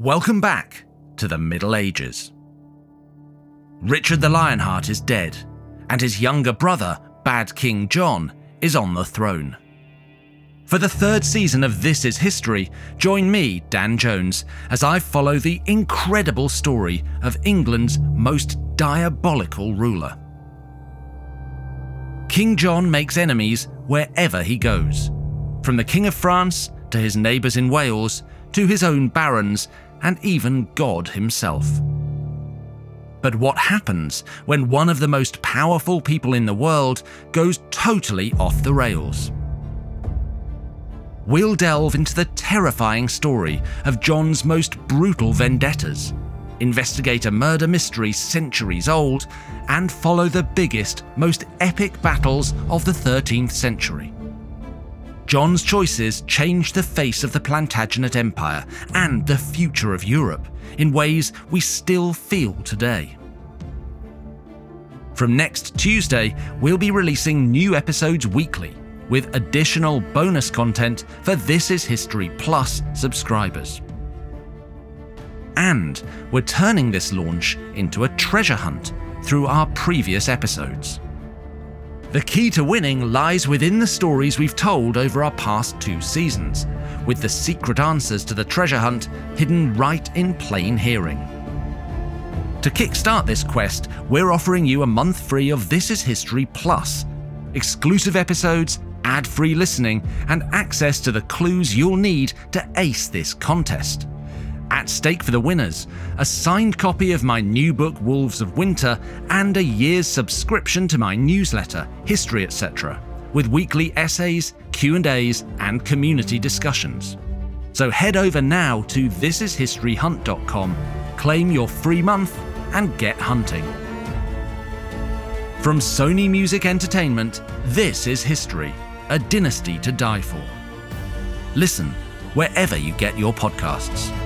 Welcome back to the Middle Ages. Richard the Lionheart is dead, and his younger brother, Bad King John, is on the throne. For the third season of This Is History, join me, Dan Jones, as I follow the incredible story of England's most diabolical ruler. King John makes enemies wherever he goes, from the King of France to his neighbours in Wales to his own barons and even God himself. But what happens when one of the most powerful people in the world goes totally off the rails? We'll delve into the terrifying story of John's most brutal vendettas, investigate a murder mystery centuries old, and follow the biggest, most epic battles of the 13th century. John's choices changed the face of the Plantagenet Empire and the future of Europe in ways we still feel today. From next Tuesday, we'll be releasing new episodes weekly with additional bonus content for This Is History Plus subscribers. And we're turning this launch into a treasure hunt through our previous episodes. The key to winning lies within the stories we've told over our past two seasons, with the secret answers to the treasure hunt hidden right in plain hearing. To kickstart this quest, we're offering you a month free of This Is History Plus, exclusive episodes, ad free listening, and access to the clues you'll need to ace this contest. At stake for the winners, a signed copy of my new book Wolves of Winter and a year's subscription to my newsletter History etc, with weekly essays, Q&As and community discussions. So head over now to thisishistoryhunt.com, claim your free month and get hunting. From Sony Music Entertainment, this is History, a dynasty to die for. Listen wherever you get your podcasts.